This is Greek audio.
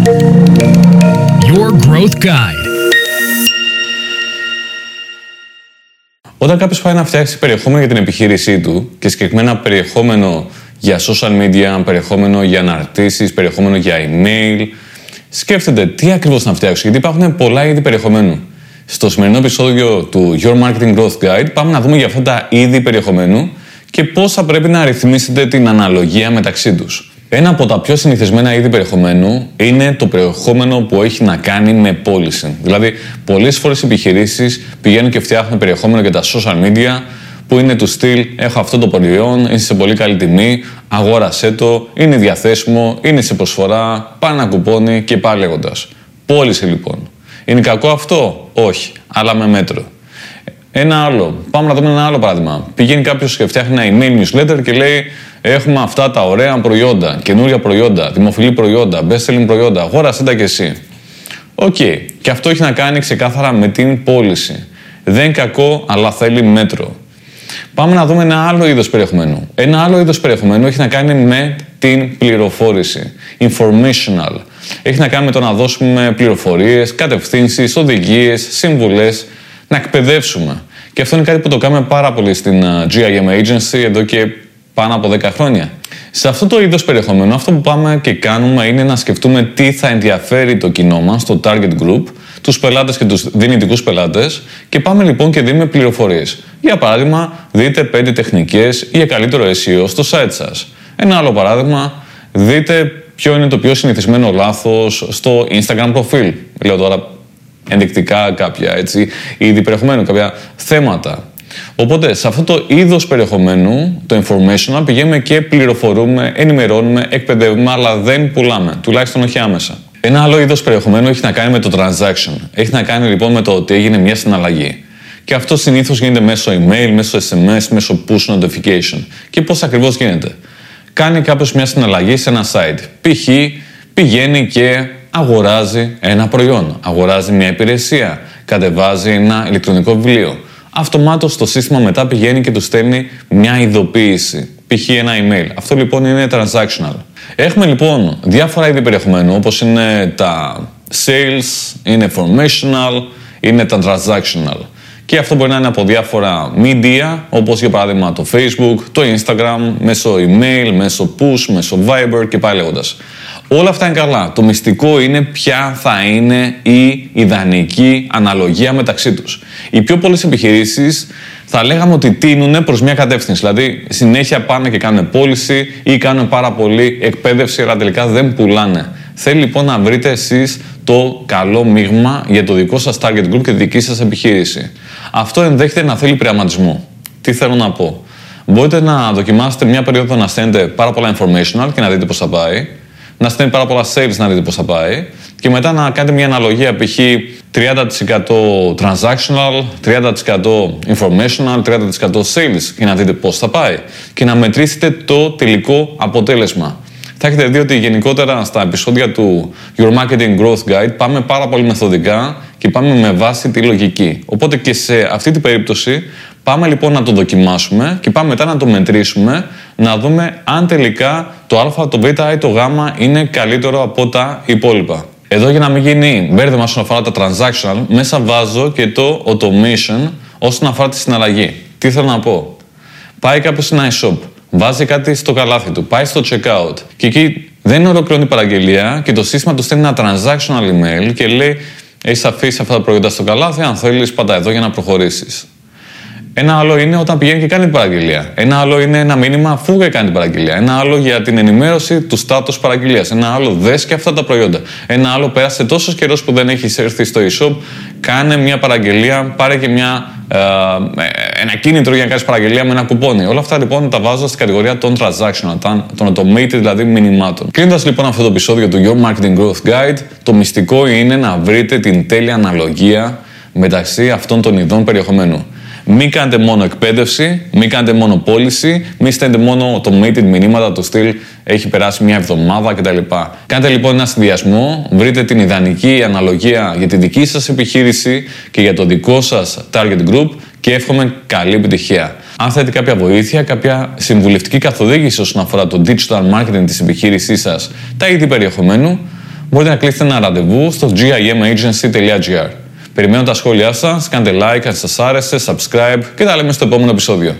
Your Growth Guide. Όταν κάποιος πάει να φτιάξει περιεχόμενο για την επιχείρησή του και συγκεκριμένα περιεχόμενο για social media, περιεχόμενο για αναρτήσεις, περιεχόμενο για email, σκέφτεται τι ακριβώς να φτιάξει, γιατί υπάρχουν πολλά είδη περιεχομένου. Στο σημερινό επεισόδιο του Your Marketing Growth Guide πάμε να δούμε για αυτά τα είδη περιεχομένου και πώς θα πρέπει να ρυθμίσετε την αναλογία μεταξύ τους. Ένα από τα πιο συνηθισμένα είδη περιεχομένου είναι το περιεχόμενο που έχει να κάνει με πώληση. Δηλαδή, πολλές φορές οι επιχειρήσεις πηγαίνουν και φτιάχνουν περιεχόμενο για τα social media που είναι του στυλ: Έχω αυτό το προϊόν, είναι σε πολύ καλή τιμή, αγόρασέ το, είναι διαθέσιμο, είναι σε προσφορά, πάει ένα κουπόνι και πάει λέγοντας. Πώληση λοιπόν. Είναι κακό αυτό, όχι, αλλά με μέτρο. Ένα άλλο. Πάμε να δούμε ένα άλλο παράδειγμα. Πηγαίνει κάποιος και φτιάχνει ένα email newsletter και λέει: Έχουμε αυτά τα ωραία προϊόντα, καινούρια προϊόντα, δημοφιλή προϊόντα, best selling προϊόντα. Αγόρασέ τα κι εσύ. OK. Okay. Και αυτό έχει να κάνει ξεκάθαρα με την πώληση. Δεν είναι κακό, αλλά θέλει μέτρο. Πάμε να δούμε ένα άλλο είδος περιεχομένου. Ένα άλλο είδος περιεχομένου έχει να κάνει με την πληροφόρηση. Informational. Έχει να κάνει με το να δώσουμε πληροφορίες, κατευθύνσεις, οδηγίες, συμβουλές, να εκπαιδεύσουμε. Και αυτό είναι κάτι που το κάνουμε πάρα πολύ στην GIM Agency εδώ και πάνω από 10 χρόνια. Σε αυτό το είδος περιεχομένου, αυτό που πάμε και κάνουμε είναι να σκεφτούμε τι θα ενδιαφέρει το κοινό μας, το target group, τους πελάτες και τους δυνητικούς πελάτες, και πάμε λοιπόν και δίνουμε πληροφορίες. Για παράδειγμα, δείτε 5 τεχνικές για καλύτερο SEO στο site σας. Ένα άλλο παράδειγμα, δείτε ποιο είναι το πιο συνηθισμένο λάθος στο Instagram προφίλ. Λέω τώρα ενδεικτικά κάποια έτσι, είδη περιεχομένου, κάποια θέματα. Οπότε σε αυτό το είδος περιεχομένου, το informational, πηγαίνουμε και πληροφορούμε, ενημερώνουμε, εκπαιδεύουμε, αλλά δεν πουλάμε. Τουλάχιστον όχι άμεσα. Ένα άλλο είδος περιεχομένου έχει να κάνει με το transaction. Έχει να κάνει λοιπόν με το ότι έγινε μια συναλλαγή. Και αυτό συνήθως γίνεται μέσω email, μέσω SMS, μέσω push notification. Και πώς ακριβώς γίνεται. Κάνει κάποιος μια συναλλαγή σε ένα site. Π.χ. πηγαίνει και αγοράζει ένα προϊόν, αγοράζει μια υπηρεσία, κατεβάζει ένα ηλεκτρονικό βιβλίο. Αυτομάτως το σύστημα μετά πηγαίνει και του στέλνει μια ειδοποίηση, π.χ. ένα email. Αυτό λοιπόν είναι transactional. Έχουμε λοιπόν διάφορα είδη περιεχομένου, όπως είναι τα sales, είναι informational, είναι τα transactional. Και αυτό μπορεί να είναι από διάφορα media, όπως για παράδειγμα το Facebook, το Instagram, μέσω email, μέσω push, μέσω Viber και πάλι λέγοντας. Όλα αυτά είναι καλά. Το μυστικό είναι ποια θα είναι η ιδανική αναλογία μεταξύ τους. Οι πιο πολλές επιχειρήσεις θα λέγαμε ότι τίνουν προς μια κατεύθυνση. Δηλαδή συνέχεια πάνε και κάνουν πώληση ή κάνουν πάρα πολύ εκπαίδευση, αλλά τελικά δεν πουλάνε. Θέλει λοιπόν να βρείτε εσείς το καλό μείγμα για το δικό σας target group και τη δική σας επιχείρηση. Αυτό ενδέχεται να θέλει πειραματισμό. Τι θέλω να πω; Μπορείτε να δοκιμάσετε μια περίοδο να στέλνετε πάρα πολλά informational και να δείτε πώς θα πάει να στέλνει πάρα πολλά sales να δείτε πώς θα πάει και μετά να κάνετε μια αναλογία π.χ. 30% transactional, 30% informational, 30% sales και να δείτε πώς θα πάει και να μετρήσετε το τελικό αποτέλεσμα. Θα έχετε δει ότι γενικότερα στα επεισόδια του Your Marketing Growth Guide πάμε πάρα πολύ μεθοδικά και πάμε με βάση τη λογική. Οπότε και σε αυτή την περίπτωση πάμε λοιπόν να το δοκιμάσουμε και πάμε μετά να το μετρήσουμε να δούμε αν τελικά το α, το β ή το γ είναι καλύτερο από τα υπόλοιπα. Εδώ για να μην γίνει μπέρδεμα όσον αφορά τα transactional, μέσα βάζω και το automation όσον αφορά τη συναλλαγή. Τι θέλω να πω; Πάει κάποιος σε ένα e-shop, βάζει κάτι στο καλάθι του, πάει στο checkout και εκεί δεν ολοκληρώνει η παραγγελία και το σύστημα του στέλνει ένα transactional email και λέει έχεις αφήσει αυτά τα προϊόντα στο καλάθι, αν θέλεις πάντα εδώ για να προχωρήσεις. Ένα άλλο είναι όταν πηγαίνει και κάνει την παραγγελία. Ένα άλλο είναι ένα μήνυμα αφού κάνει την παραγγελία. Ένα άλλο για την ενημέρωση του στάτους παραγγελίας. Ένα άλλο δες και αυτά τα προϊόντα. Ένα άλλο πέρασε τόσος καιρός που δεν έχει έρθει στο e-shop. Κάνε μια παραγγελία, πάρε και μια, ε, ένα κίνητρο για να κάνεις παραγγελία με ένα κουπόνι. Όλα αυτά λοιπόν τα βάζω στην κατηγορία των transactional, των automated δηλαδή μηνυμάτων. Κλείνοντας λοιπόν αυτό το επεισόδιο του Your Marketing Growth Guide, το μυστικό είναι να βρείτε την τέλεια αναλογία μεταξύ αυτών των ειδών περιεχομένου. Μην κάνετε μόνο εκπαίδευση, μην κάνετε μόνο πώληση, μην στέλνετε μόνο automated μηνύματα του στυλ έχει περάσει μια εβδομάδα κτλ. Κάντε λοιπόν ένα συνδυασμό, βρείτε την ιδανική αναλογία για τη δική σας επιχείρηση και για το δικό σας target group και εύχομαι καλή επιτυχία. Αν θέλετε κάποια βοήθεια, κάποια συμβουλευτική καθοδήγηση όσον αφορά το digital marketing της επιχείρησής σας, τα είδη περιεχομένου, μπορείτε να κλείσετε ένα ραντεβού στο gimagency.gr. Περιμένω τα σχόλιά σας, κάντε like αν σας άρεσε, subscribe και τα λέμε στο επόμενο επεισόδιο.